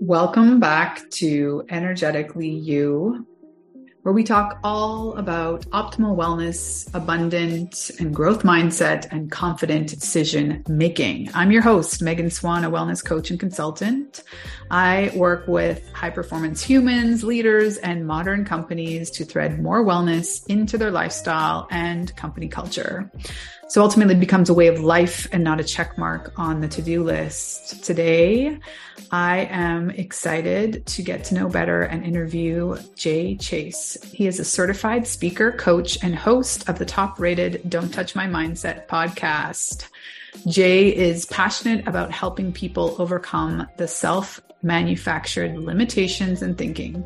Welcome back to Energetically You, where we talk all about optimal wellness, abundant and growth mindset, and confident decision making. I'm your host, Megan Swan, a wellness coach and consultant. I work with high performance humans, leaders, and modern companies to thread more wellness into their lifestyle and company culture. So ultimately it becomes a way of life and not a check mark on the to-do list. Today, I am excited to get to know better and interview Jay Chase. He is a certified speaker, coach, and host of the top rated Don't Touch My Mindset podcast. Jay is passionate about helping people overcome the self manufactured limitations in thinking.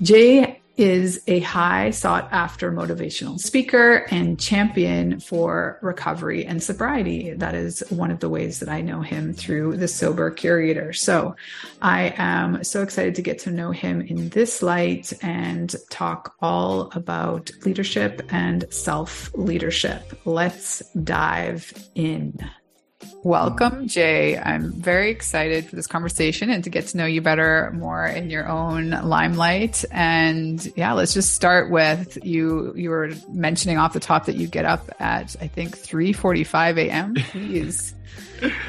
Jay is a high sought after motivational speaker and champion for recovery and sobriety. That is one of the ways that I know him through the Sober Curator. So I am so excited to get to know him in this light and talk all about leadership and self leadership. Let's dive in. Welcome, Jay. I'm very excited for this conversation and to get to know you better more in your own limelight. And yeah, let's just start with you. You were mentioning off the top that you get up at I think 3:45 a.m. Please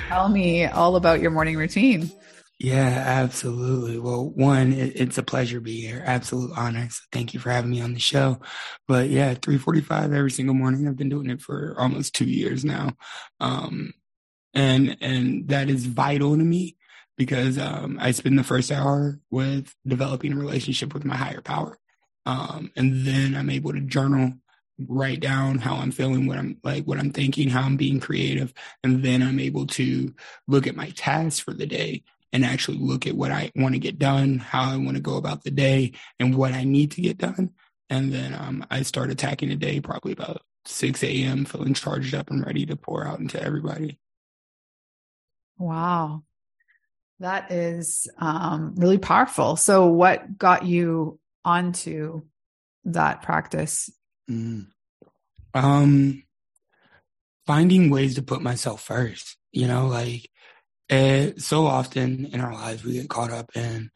tell me all about your morning routine. Yeah, absolutely. Well, one, it, it's a pleasure to be here. Absolute honor. So thank you for having me on the show. But yeah, 345 every single morning. I've been doing it for almost two years now. Um, and and that is vital to me because um, I spend the first hour with developing a relationship with my higher power, um, and then I'm able to journal, write down how I'm feeling, what I'm like, what I'm thinking, how I'm being creative, and then I'm able to look at my tasks for the day and actually look at what I want to get done, how I want to go about the day, and what I need to get done. And then um, I start attacking the day probably about 6 a.m., feeling charged up and ready to pour out into everybody. Wow. That is um, really powerful. So, what got you onto that practice? Mm. Um, finding ways to put myself first. You know, like uh, so often in our lives we get caught up in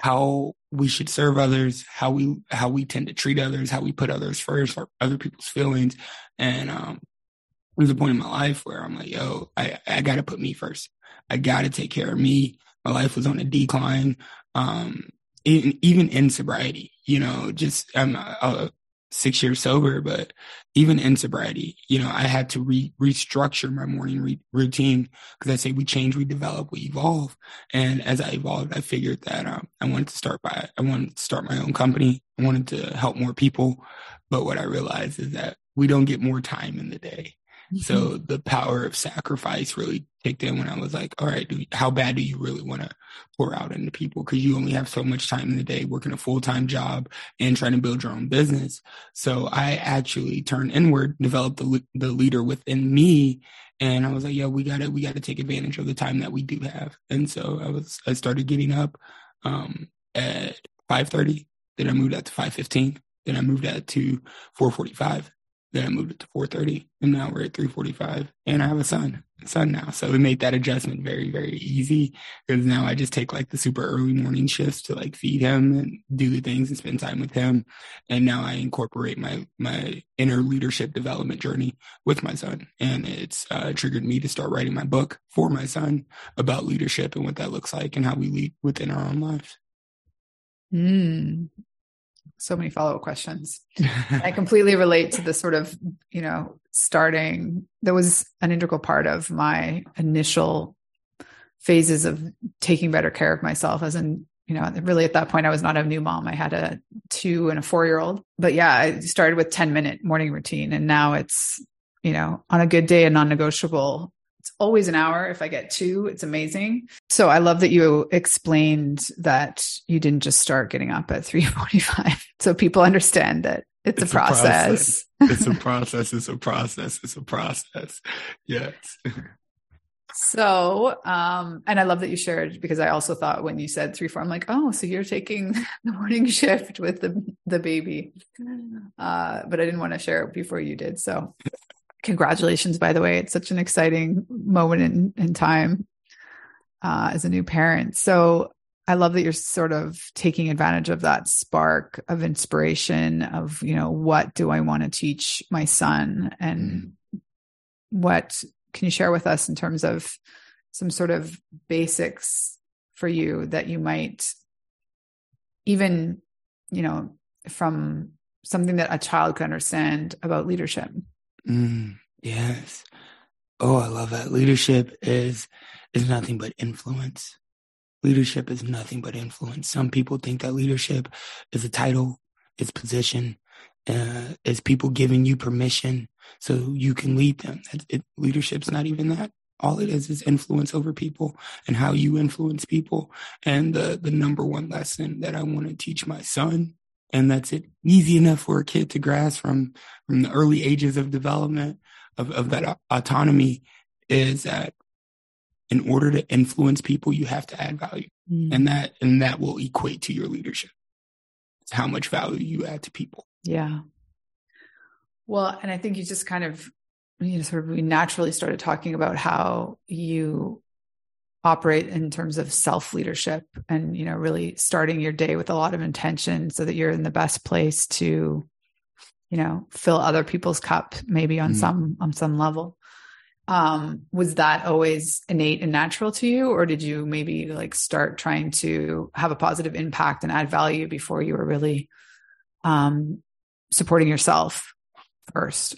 how we should serve others, how we how we tend to treat others, how we put others first, or other people's feelings, and um, there's a point in my life where I'm like, yo, I, I got to put me first. I got to take care of me. My life was on a decline. Um, in, even in sobriety, you know, just I'm uh, six years sober, but even in sobriety, you know, I had to re- restructure my morning re- routine because I say we change, we develop, we evolve. And as I evolved, I figured that um, I wanted to start by, I wanted to start my own company. I wanted to help more people. But what I realized is that we don't get more time in the day. So mm-hmm. the power of sacrifice really kicked in when I was like, all right, do, how bad do you really want to pour out into people? Because you only have so much time in the day working a full time job and trying to build your own business. So I actually turned inward, developed the, the leader within me. And I was like, yeah, we got to, we got to take advantage of the time that we do have. And so I was, I started getting up, um, at 5.30. Then I moved out to 5.15. Then I moved out to 4.45 then I moved it to 4:30, and now we're at 3:45, and I have a son, son now. So we made that adjustment very, very easy because now I just take like the super early morning shifts to like feed him and do the things and spend time with him, and now I incorporate my my inner leadership development journey with my son, and it's uh, triggered me to start writing my book for my son about leadership and what that looks like and how we lead within our own lives. Mm, so many follow up questions. I completely relate to the sort of, you know, starting. That was an integral part of my initial phases of taking better care of myself as in you know really at that point i was not a new mom i had a two and a four year old but yeah i started with 10 minute morning routine and now it's you know on a good day a non-negotiable always an hour. If I get two, it's amazing. So I love that you explained that you didn't just start getting up at 345. So people understand that it's, it's a, process. a process. it's a process. It's a process. It's a process. Yes. So, um, and I love that you shared because I also thought when you said three, four, I'm like, oh, so you're taking the morning shift with the the baby. Uh, but I didn't want to share it before you did. So congratulations, by the way. It's such an exciting moment in, in time uh, as a new parent. So I love that you're sort of taking advantage of that spark of inspiration of, you know, what do I want to teach my son and mm. what can you share with us in terms of some sort of basics for you that you might even, you know, from something that a child could understand about leadership? Mm, yes. Oh, I love that. Leadership is is nothing but influence. Leadership is nothing but influence. Some people think that leadership is a title, it's position, uh, it's people giving you permission so you can lead them. It, it, leadership's not even that. All it is is influence over people and how you influence people. And the the number one lesson that I want to teach my son, and that's it easy enough for a kid to grasp from from the early ages of development of, of that autonomy, is that in order to influence people, you have to add value. Mm. And that and that will equate to your leadership. It's how much value you add to people. Yeah. Well, and I think you just kind of you know sort of we naturally started talking about how you operate in terms of self leadership and you know really starting your day with a lot of intention so that you're in the best place to you know fill other people's cup maybe on mm. some on some level um was that always innate and natural to you or did you maybe like start trying to have a positive impact and add value before you were really um supporting yourself first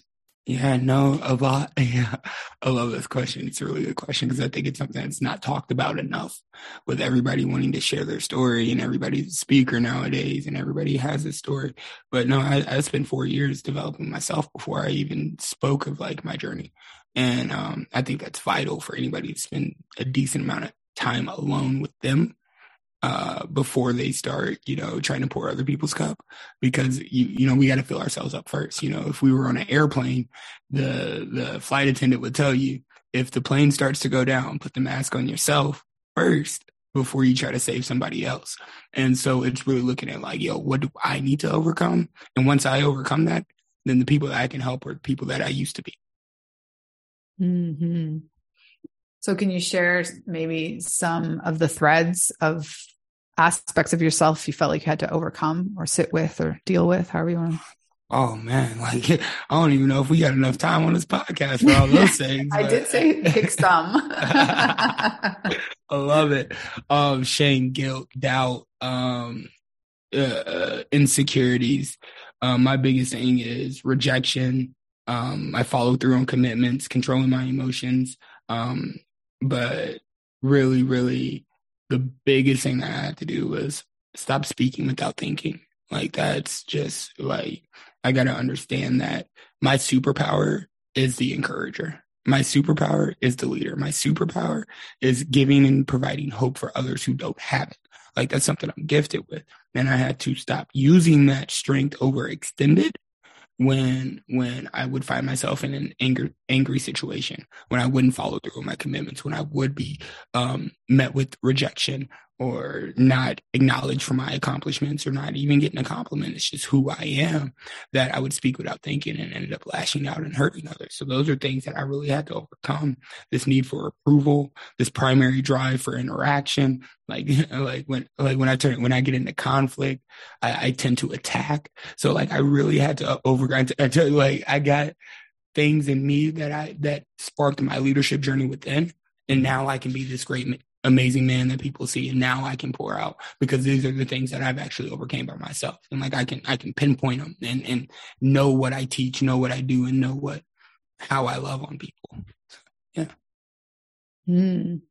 yeah, no, a lot. Yeah, I love this question. It's a really good question because I think it's something that's not talked about enough with everybody wanting to share their story and everybody's a speaker nowadays and everybody has a story. But no, I, I spent four years developing myself before I even spoke of like my journey. And um, I think that's vital for anybody to spend a decent amount of time alone with them uh, before they start, you know, trying to pour other people's cup because you, you know, we got to fill ourselves up first. You know, if we were on an airplane, the, the flight attendant would tell you if the plane starts to go down, put the mask on yourself first before you try to save somebody else. And so it's really looking at like, yo, what do I need to overcome? And once I overcome that, then the people that I can help are the people that I used to be. Hmm. So, can you share maybe some of the threads of aspects of yourself you felt like you had to overcome or sit with or deal with, however you want to? Oh man, like I don't even know if we got enough time on this podcast for all those things. I did say pick some. I love it. Um, shame, guilt, doubt, um, uh, uh, insecurities. Um, my biggest thing is rejection. Um, I follow through on commitments, controlling my emotions. Um, but really, really, the biggest thing that I had to do was stop speaking without thinking. Like that's just like I got to understand that my superpower is the encourager. My superpower is the leader. My superpower is giving and providing hope for others who don't have it. Like that's something I'm gifted with. And I had to stop using that strength overextended when when I would find myself in an angry angry situation, when I wouldn't follow through on my commitments, when I would be um, met with rejection or not acknowledged for my accomplishments or not even getting a compliment. It's just who I am that I would speak without thinking and ended up lashing out and hurting others. So those are things that I really had to overcome. This need for approval, this primary drive for interaction. Like, like when, like when I turn, when I get into conflict, I, I tend to attack. So like I really had to overcome, until like I got things in me that I, that sparked my leadership journey within. And now I can be this great amazing man that people see and now I can pour out because these are the things that I've actually overcame by myself. And like I can I can pinpoint them and and know what I teach know what I do and know what how I love on people. Yeah. Mm.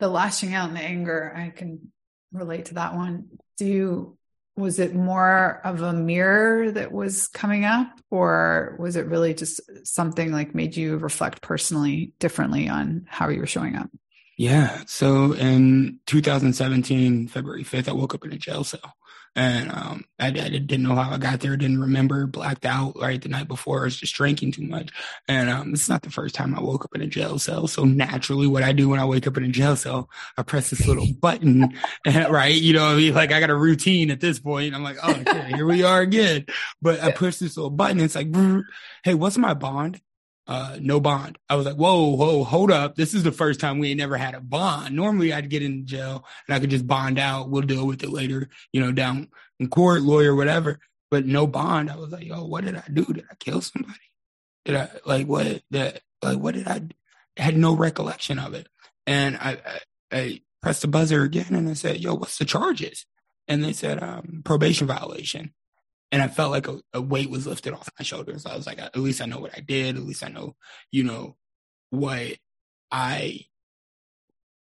the lashing out and the anger I can relate to that one. Do you was it more of a mirror that was coming up or was it really just something like made you reflect personally differently on how you were showing up yeah. So in 2017, February 5th, I woke up in a jail cell. And um, I, I, didn't know how I got there, didn't remember, blacked out right the night before. I was just drinking too much. And um, it's not the first time I woke up in a jail cell. So naturally, what I do when I wake up in a jail cell, I press this little button, right? You know, I mean? like I got a routine at this point. I'm like, oh, okay, here we are again. But I push this little button. It's like, hey, what's my bond? Uh, no bond. I was like, whoa, whoa, hold up. This is the first time we ain't never had a bond. Normally I'd get in jail and I could just bond out. We'll deal with it later, you know, down in court, lawyer, whatever. But no bond. I was like, yo, what did I do? Did I kill somebody? Did I like what that like what did I, I had no recollection of it. And I, I, I pressed the buzzer again and I said, yo, what's the charges? And they said, um, probation violation and I felt like a, a, weight was lifted off my shoulders. I was like, at least I know what I did. At least I know, you know, what I,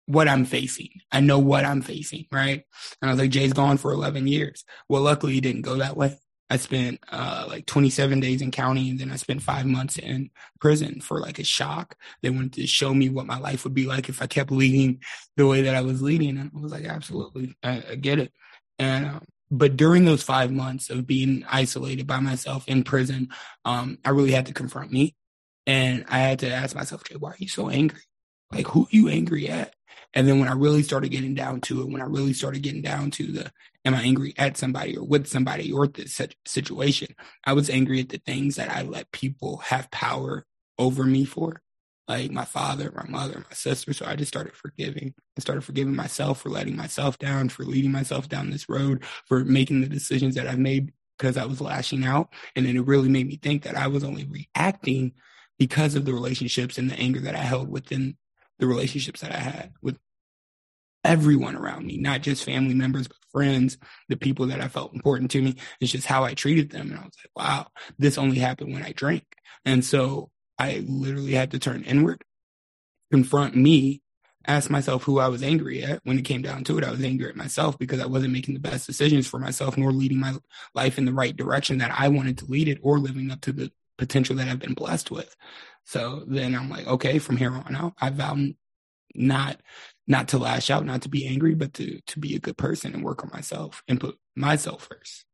what I'm facing. I know what I'm facing, right? And I was like, Jay's gone for 11 years. Well, luckily it didn't go that way. I spent uh, like 27 days in county and then I spent five months in prison for like a shock. They wanted to show me what my life would be like if I kept leading the way that I was leading. And I was like, absolutely, I, I get it. And um, but during those five months of being isolated by myself in prison, um, I really had to confront me. And I had to ask myself, Jay, why are you so angry? Like, who are you angry at? And then when I really started getting down to it, when I really started getting down to the, am I angry at somebody or with somebody or this situation? I was angry at the things that I let people have power over me for like my father, my mother, my sister. So I just started forgiving. I started forgiving myself for letting myself down, for leading myself down this road, for making the decisions that I've made because I was lashing out. And then it really made me think that I was only reacting because of the relationships and the anger that I held within the relationships that I had with everyone around me, not just family members, but friends, the people that I felt important to me. It's just how I treated them. And I was like, wow, this only happened when I drank. And so I literally had to turn inward, confront me, ask myself who I was angry at. When it came down to it, I was angry at myself because I wasn't making the best decisions for myself, nor leading my life in the right direction that I wanted to lead it, or living up to the potential that I've been blessed with. So then I'm like, okay, from here on out, I vow not not to lash out, not to be angry, but to to be a good person and work on myself and put myself first.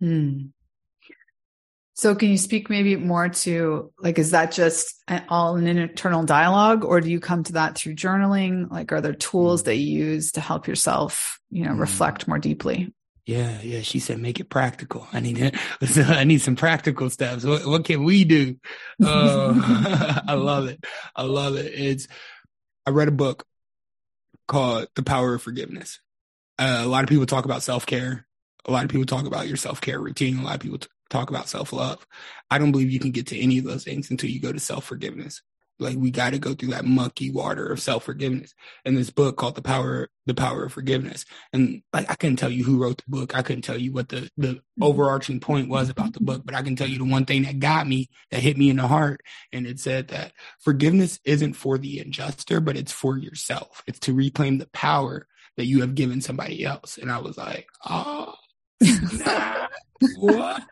Hmm. So can you speak maybe more to like, is that just all an internal dialogue or do you come to that through journaling? Like, are there tools mm. that you use to help yourself, you know, mm. reflect more deeply? Yeah, yeah. She said, make it practical. I need, I need some practical steps. What, what can we do? Uh, I love it. I love it. It's, I read a book called The Power of Forgiveness. Uh, a lot of people talk about self care. A lot of people talk about your self care routine. A lot of people t- talk about self love. I don't believe you can get to any of those things until you go to self forgiveness. Like we got to go through that mucky water of self forgiveness. And this book called the power, the power of forgiveness. And like I couldn't tell you who wrote the book. I couldn't tell you what the the mm-hmm. overarching point was about the book, but I can tell you the one thing that got me, that hit me in the heart, and it said that forgiveness isn't for the injuster, but it's for yourself. It's to reclaim the power that you have given somebody else. And I was like, oh, nah, what?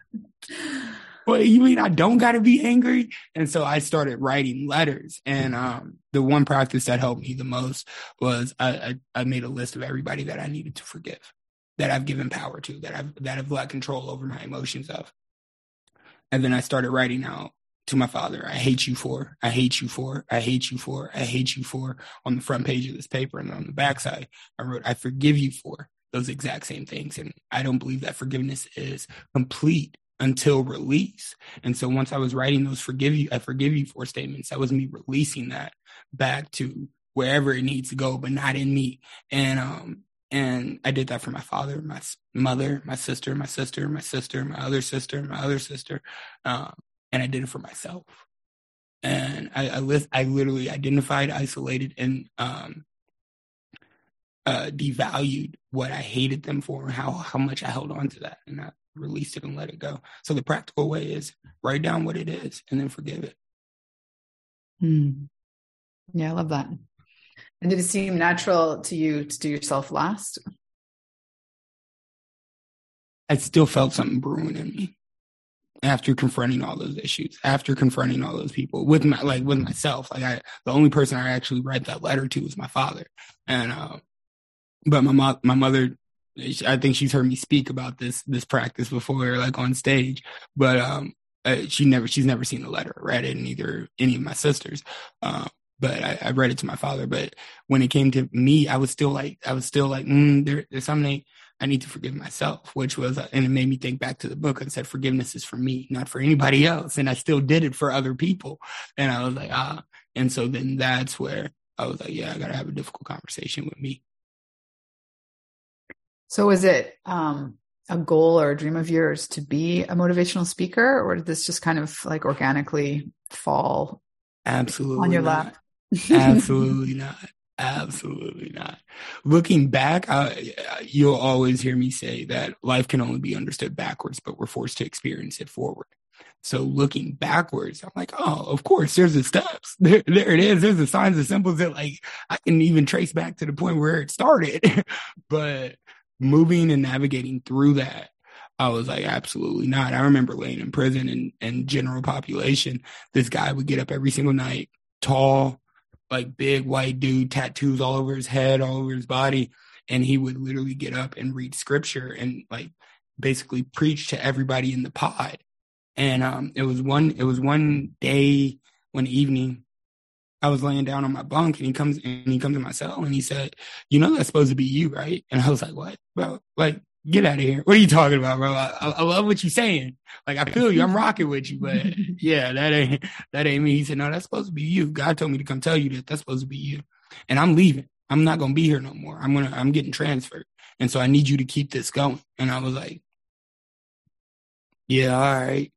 Well, you mean I don't got to be angry? And so I started writing letters. And um, the one practice that helped me the most was I, I, I, made a list of everybody that I needed to forgive, that I've given power to, that I've that I've let control over my emotions of. And then I started writing out to my father, I hate you for, I hate you for, I hate you for, I hate you for on the front page of this paper. And on the backside, I wrote, I forgive you for those exact same things. And I don't believe that forgiveness is complete until release. And so once I was writing those forgive you, I forgive you for statements, that was me releasing that back to wherever it needs to go, but not in me. And, um, and I did that for my father, my mother, my sister, my sister, my sister, my other sister, my other sister. Um, and I did it for myself. And I, I, li- I literally identified, isolated, and, um, uh, devalued what I hated them for, how how much I held on to that, and I released it and let it go. So the practical way is write down what it is and then forgive it. Hmm. Yeah, I love that. And did it seem natural to you to do yourself last? I still felt something brewing in me after confronting all those issues, after confronting all those people with my like with myself. Like I, the only person I actually write that letter to was my father, and uh, but my mo- my mother I think she's heard me speak about this this practice before, like on stage. But um, uh, she never she's never seen the letter, read it, neither any of my sisters. Um, but I, I, read it to my father. But when it came to me, I was still like I was still like mm, there, there's something I need to forgive myself, which was, and it made me think back to the book and said, forgiveness is for me, not for anybody else. And I still did it for other people. And I was like, ah. And so then that's where I was like, yeah, I got to have a difficult conversation with me. So was it um, a goal or a dream of yours to be a motivational speaker, or did this just kind of like organically fall absolutely on your not. lap? absolutely not. Absolutely not. Looking back, I, you'll always hear me say that life can only be understood backwards, but we're forced to experience it forward. So looking backwards, I'm like, oh, of course, there's the steps. There, there it is. There's the signs and symbols that like I can even trace back to the point where it started. but moving and navigating through that, I was like, absolutely not. I remember laying in prison and, and general population. This guy would get up every single night, tall, like big white dude, tattoos all over his head, all over his body. And he would literally get up and read scripture and like basically preach to everybody in the pod. And um, it was one, it was one day, one evening, I was laying down on my bunk and he comes and he comes in my cell and he said, "You know that's supposed to be you, right?" And I was like, "What, bro? Like, get out of here! What are you talking about, bro? I, I, love what you're saying. Like, I feel you. I'm rocking with you, but yeah, that ain't that ain't me." He said, "No, that's supposed to be you. God told me to come tell you that that's supposed to be you, and I'm leaving. I'm not gonna be here no more. I'm gonna I'm getting transferred, and so I need you to keep this going." And I was like, "Yeah, all right."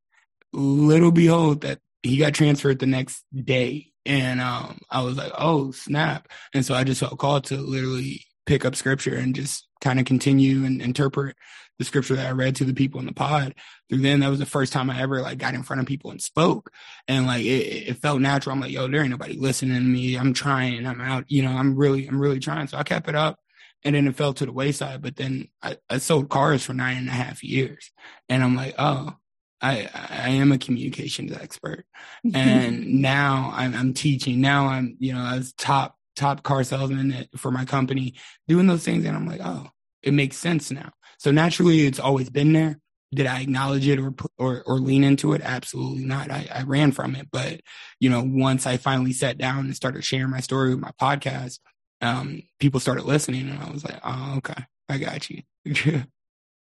Little behold, that he got transferred the next day and um, I was like, oh, snap. And so I just felt called to literally pick up scripture and just kind of continue and interpret the scripture that I read to the people in the pod. Through then, that was the first time I ever like got in front of people and spoke. And like it, it felt natural. I'm like, yo, there ain't nobody listening to me. I'm trying. I'm out. You know, I'm really, I'm really trying. So I kept it up. And then it fell to the wayside. But then I, I sold cars for nine and a half years. And I'm like, oh, I, I am a communications expert and now I'm, I'm teaching now I'm, you know, as top, top car salesman for my company doing those things. And I'm like, oh, it makes sense now. So naturally it's always been there. Did I acknowledge it or, or, or lean into it? Absolutely not. I, I ran from it. But, you know, once I finally sat down and started sharing my story with my podcast, um, people started listening and I was like, oh, okay, I got you.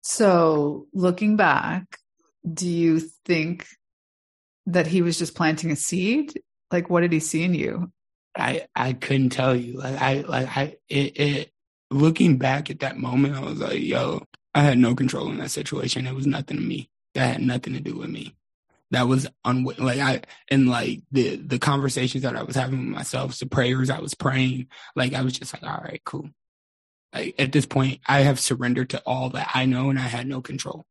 so looking back, do you think that he was just planting a seed? Like, what did he see in you? I I couldn't tell you. Like I like I it, it looking back at that moment, I was like, yo, I had no control in that situation. It was nothing to me. That had nothing to do with me. That was un like I and like the the conversations that I was having with myself, the prayers I was praying, like I was just like, all right, cool. Like at this point, I have surrendered to all that I know, and I had no control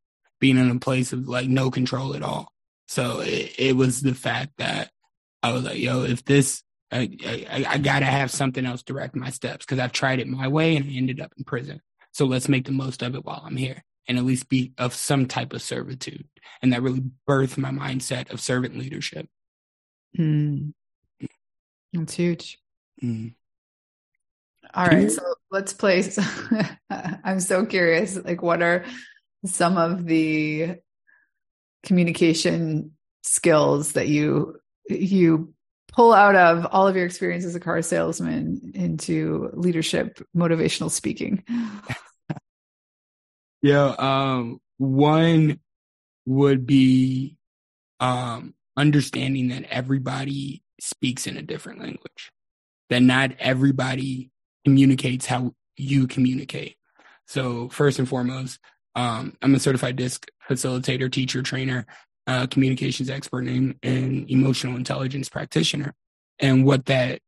being in a place of like no control at all. So it, it was the fact that I was like, yo, if this, I, I, I gotta have something else direct my steps because I've tried it my way and I ended up in prison. So let's make the most of it while I'm here and at least be of some type of servitude. And that really birthed my mindset of servant leadership. Mm. That's huge. Mm. All right, so let's place. I'm so curious. Like, what are some of the communication skills that you you pull out of all of your experience as a car salesman into leadership motivational speaking? Yeah um one would be um understanding that everybody speaks in a different language that not everybody communicates how you communicate. So first and foremost um, I'm a certified DISC facilitator, teacher, trainer, uh, communications expert, and, and emotional intelligence practitioner. And what that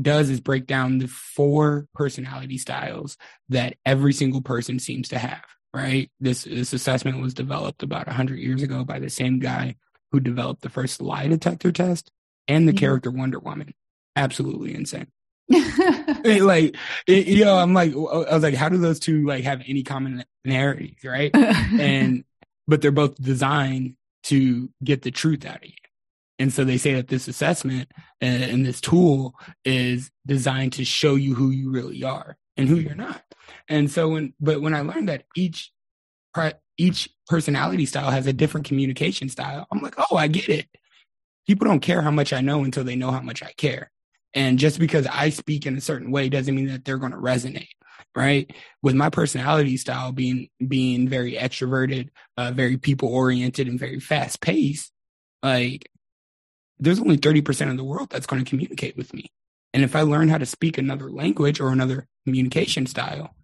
does is break down the four personality styles that every single person seems to have. Right. This this assessment was developed about hundred years ago by the same guy who developed the first lie detector test and the mm-hmm. character Wonder Woman. Absolutely insane. Like it, you know i'm like i was like how do those two like have any commonalities right? And but they're both designed to get the truth out of you. And so they say that this assessment and, and this tool is designed to show you who you really are and who you're not. And so when but when i learned that each each personality style has a different communication style i'm like oh i get it. People don't care how much i know until they know how much i care and just because I speak in a certain way doesn't mean that they're going to resonate. right? With my personality style being being very extroverted, uh, very people oriented, and very fast paced, like there's only 30% of the world that's going to communicate with me. And if I learn how to speak another language or another communication style,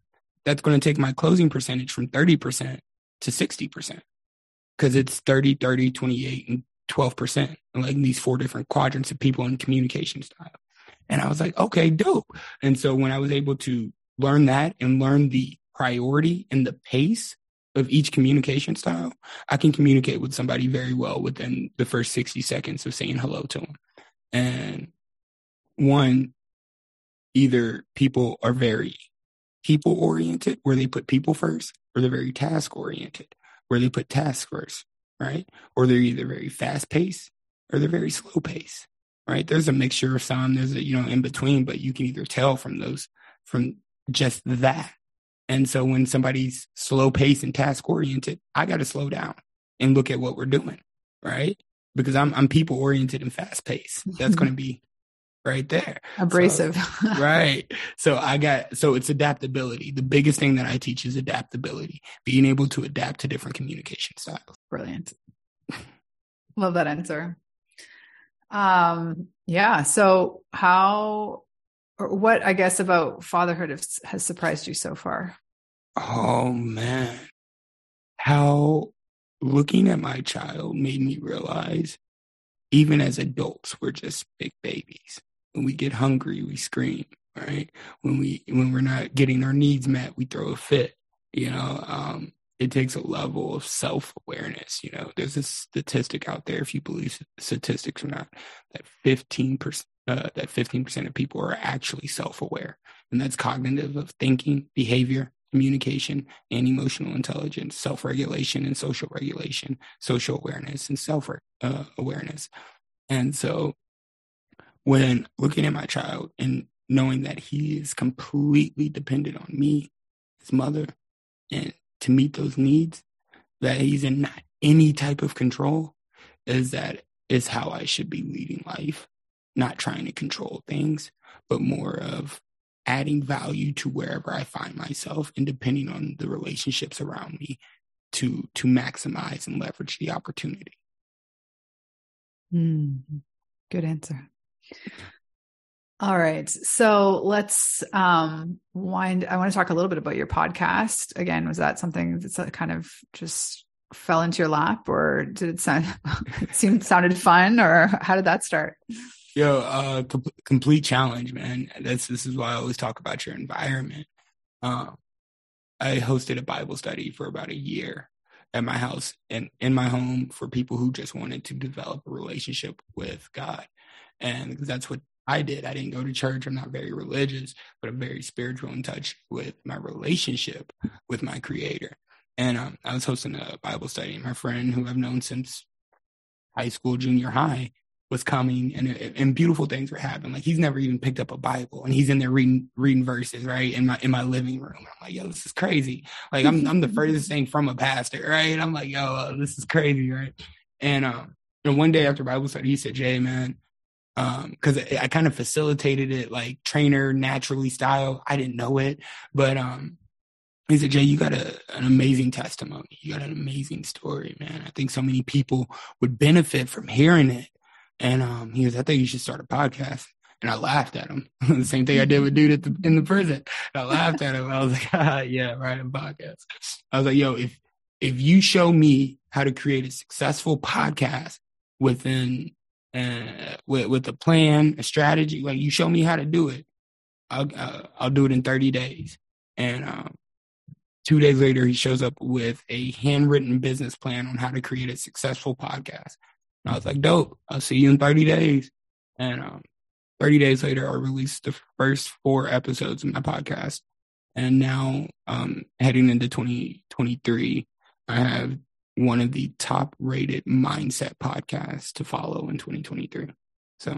that's going to take my closing percentage from 30% to 60% because it's 30, 30, 28, and 12%, like these four different quadrants of people in communication style. And I was like, okay, dope. And so when I was able to learn that and learn the priority and the pace of each communication style, I can communicate with somebody very well within the first 60 seconds of saying hello to them. And one, either people are very people oriented, where they put people first, or they're very task oriented, where they put tasks first, right? Or they're either very fast paced or they're very slow paced, right? There's a mixture of some, there's a, you know, in between, but you can either tell from those, from just that. And so when somebody's slow paced and task oriented, I got to slow down and look at what we're doing, right? Because I'm I'm people oriented and fast paced. That's going to be right there. Abrasive. So, right. So I got so it's adaptability. The biggest thing that I teach is adaptability, being able to adapt to different communication styles. Brilliant. Love that answer. Um yeah, so how or what I guess about fatherhood has, has surprised you so far? Oh man. How looking at my child made me realize even as adults, we're just big babies. When we get hungry, we scream, right? When we when we're not getting our needs met, we throw a fit. You know, um, it takes a level of self awareness. You know, there's a statistic out there, if you believe statistics or not, that 15% uh, that 15% of people are actually self aware. And that's cognitive of thinking, behavior, communication, and emotional intelligence, self regulation and social regulation, social awareness and self uh, awareness. And so when looking at my child and knowing that he is completely dependent on me, his mother, and to meet those needs, that he's in not any type of control, is that is how I should be leading life not trying to control things, but more of adding value to wherever I find myself and depending on the relationships around me to to maximize and leverage the opportunity. Mm, good answer. All right. So let's um wind I want to talk a little bit about your podcast. Again, was that something that's kind of just fell into your lap or did it sound it seemed sounded fun or how did that start? Yo, uh, com- complete challenge, man. That's this is why I always talk about your environment. Um, I hosted a Bible study for about a year at my house and in my home for people who just wanted to develop a relationship with God, and that's what I did. I didn't go to church. I'm not very religious, but I'm very spiritual in touch with my relationship with my Creator. And um, I was hosting a Bible study. My friend, who I've known since high school, junior high, was coming and and beautiful things were happening. Like he's never even picked up a Bible and he's in there reading reading verses, right? In my in my living room. I'm like, yo, this is crazy. Like I'm I'm the furthest thing from a pastor, right? I'm like, yo, uh, this is crazy, right? And um and one day after Bible study, he said, Jay, man, um, because I, I kind of facilitated it like trainer naturally style. I didn't know it, but um he said, Jay, you got a, an amazing testimony. You got an amazing story, man. I think so many people would benefit from hearing it. And um, he was, I think you should start a podcast. And I laughed at him. the same thing I did with dude at the, in the prison. And I laughed at him. I was like, ah, yeah, right, a podcast. I was like, yo, if if you show me how to create a successful podcast within uh, with with a plan, a strategy, like you show me how to do it, I'll uh, I'll do it in 30 days. And um, two days later, he shows up with a handwritten business plan on how to create a successful podcast. And I was like, dope, I'll see you in 30 days. And um, 30 days later, I released the first four episodes of my podcast. And now, um, heading into 2023, I have one of the top rated mindset podcasts to follow in 2023. So,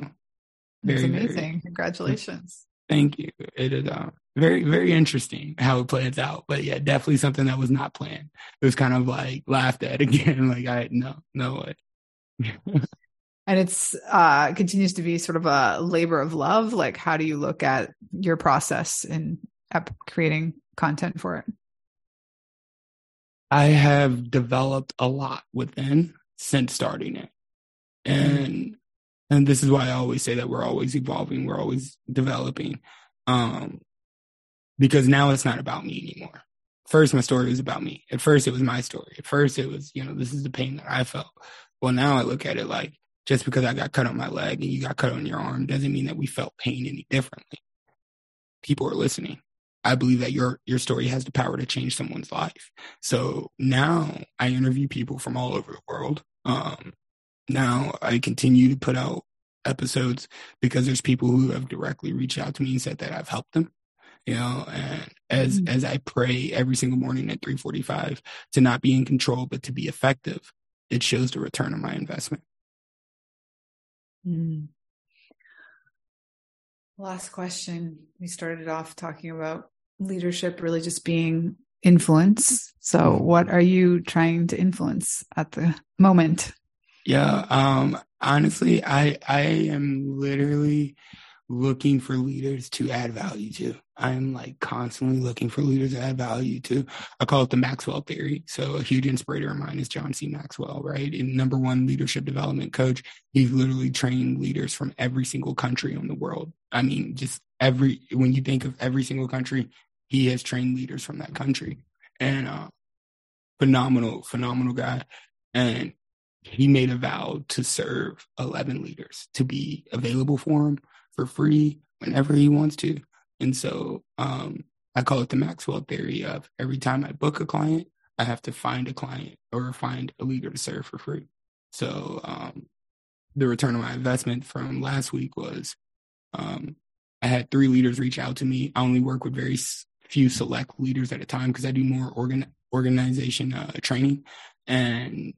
very, That's amazing. Very, Congratulations. Thank you. It is uh, very, very interesting how it plays out. But yeah, definitely something that was not planned. It was kind of like laughed at again. Like, I, no, no way and it's uh continues to be sort of a labor of love like how do you look at your process in at creating content for it? I have developed a lot within since starting it. And and this is why I always say that we're always evolving, we're always developing. Um because now it's not about me anymore. First my story was about me. At first it was my story. At first it was, you know, this is the pain that I felt. Well now I look at it like just because I got cut on my leg and you got cut on your arm doesn't mean that we felt pain any differently. People are listening. I believe that your your story has the power to change someone's life. So now I interview people from all over the world. Um, now I continue to put out episodes because there's people who have directly reached out to me and said that I've helped them. You know, and as mm-hmm. as I pray every single morning at 3:45 to not be in control but to be effective, it shows the return on my investment. Mm. Last question. We started off talking about leadership really just being influence. So, mm-hmm. what are you trying to influence at the moment? Yeah, um, honestly, I I am literally looking for leaders to add value to. I'm like constantly looking for leaders to add value to. I call it the Maxwell theory. So a huge inspirator of mine is John C. Maxwell, right? And number one leadership development coach. He's literally trained leaders from every single country in the world. I mean, just every when you think of every single country, he has trained leaders from that country. And uh phenomenal, phenomenal guy. And he made a vow to serve 11 leaders to be available for him for free whenever he wants to. And so um, I call it the Maxwell theory of every time I book a client, I have to find a client or find a leader to serve for free. So um, the return on my investment from last week was um, I had three leaders reach out to me. I only work with very few select leaders at a time because I do more organ organization uh, training, and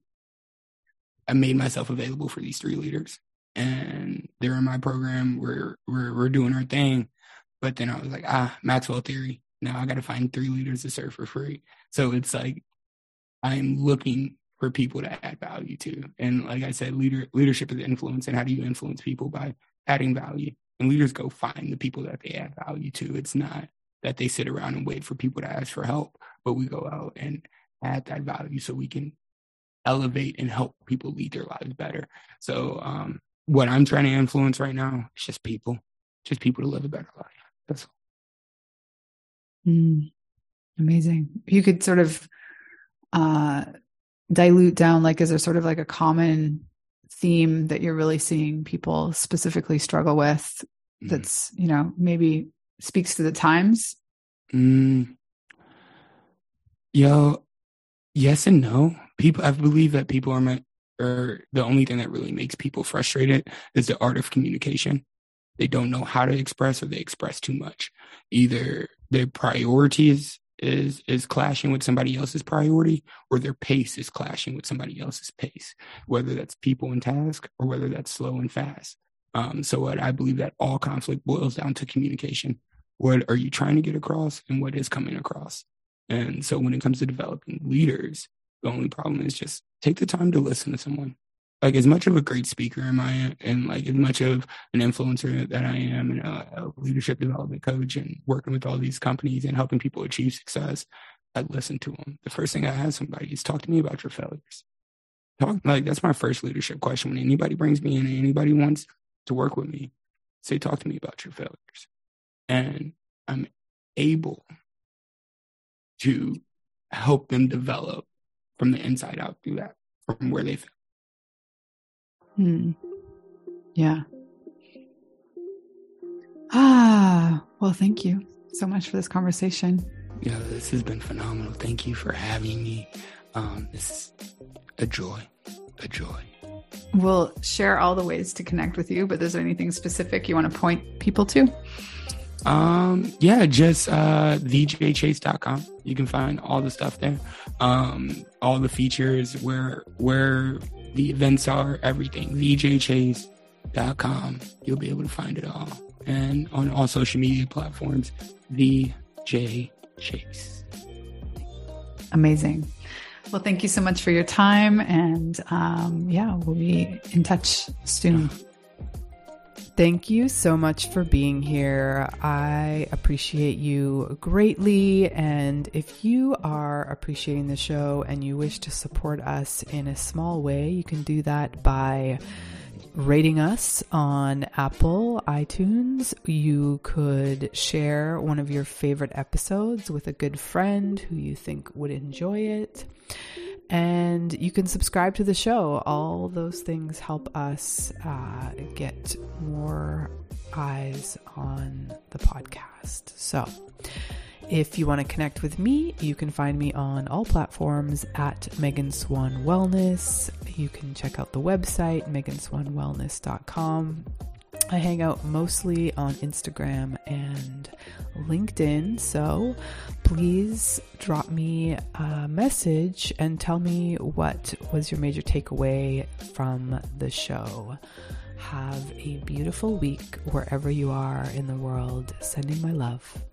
I made myself available for these three leaders and they're in my program. We're we're we're doing our thing. But then I was like, ah, Maxwell theory. Now I got to find three leaders to serve for free. So it's like I'm looking for people to add value to. And like I said, leader leadership is influence. And how do you influence people by adding value? And leaders go find the people that they add value to. It's not that they sit around and wait for people to ask for help, but we go out and add that value so we can elevate and help people lead their lives better. So um, what I'm trying to influence right now is just people, just people to live a better life. That's all. Mm, amazing. You could sort of uh, dilute down, like, is there sort of like a common theme that you're really seeing people specifically struggle with mm. that's, you know, maybe speaks to the times? Mm. Yo, yes and no. People, I believe that people are meant or the only thing that really makes people frustrated is the art of communication. They don't know how to express or they express too much. Either their priorities is is clashing with somebody else's priority or their pace is clashing with somebody else's pace, whether that's people and task or whether that's slow and fast. Um, so what I believe that all conflict boils down to communication. What are you trying to get across and what is coming across? And so when it comes to developing leaders, the only problem is just take the time to listen to someone. Like as much of a great speaker am I, and like as much of an influencer that I am, and a, a leadership development coach, and working with all these companies and helping people achieve success, I listen to them. The first thing I ask somebody is talk to me about your failures. Talk like that's my first leadership question. When anybody brings me in, anybody wants to work with me, say talk to me about your failures, and I'm able to help them develop from the inside out through that from where they feel. Hmm. Yeah. Ah, well, thank you so much for this conversation. Yeah, this has been phenomenal. Thank you for having me. Um, this is a joy, a joy. We'll share all the ways to connect with you, but is there anything specific you want to point people to? Um, yeah, just uh thejaychase.com. You can find all the stuff there. Um, all the features, where where the events are, everything. thejaychase.com. You'll be able to find it all. And on all social media platforms, the Jay Chase. Amazing. Well, thank you so much for your time. And um, yeah, we'll be in touch soon. Thank you so much for being here. I appreciate you greatly. And if you are appreciating the show and you wish to support us in a small way, you can do that by rating us on Apple iTunes. You could share one of your favorite episodes with a good friend who you think would enjoy it. And you can subscribe to the show. All those things help us uh, get more eyes on the podcast. So, if you want to connect with me, you can find me on all platforms at Megan Swan Wellness. You can check out the website, meganswanwellness.com. I hang out mostly on Instagram and LinkedIn, so please drop me a message and tell me what was your major takeaway from the show. Have a beautiful week wherever you are in the world. Sending my love.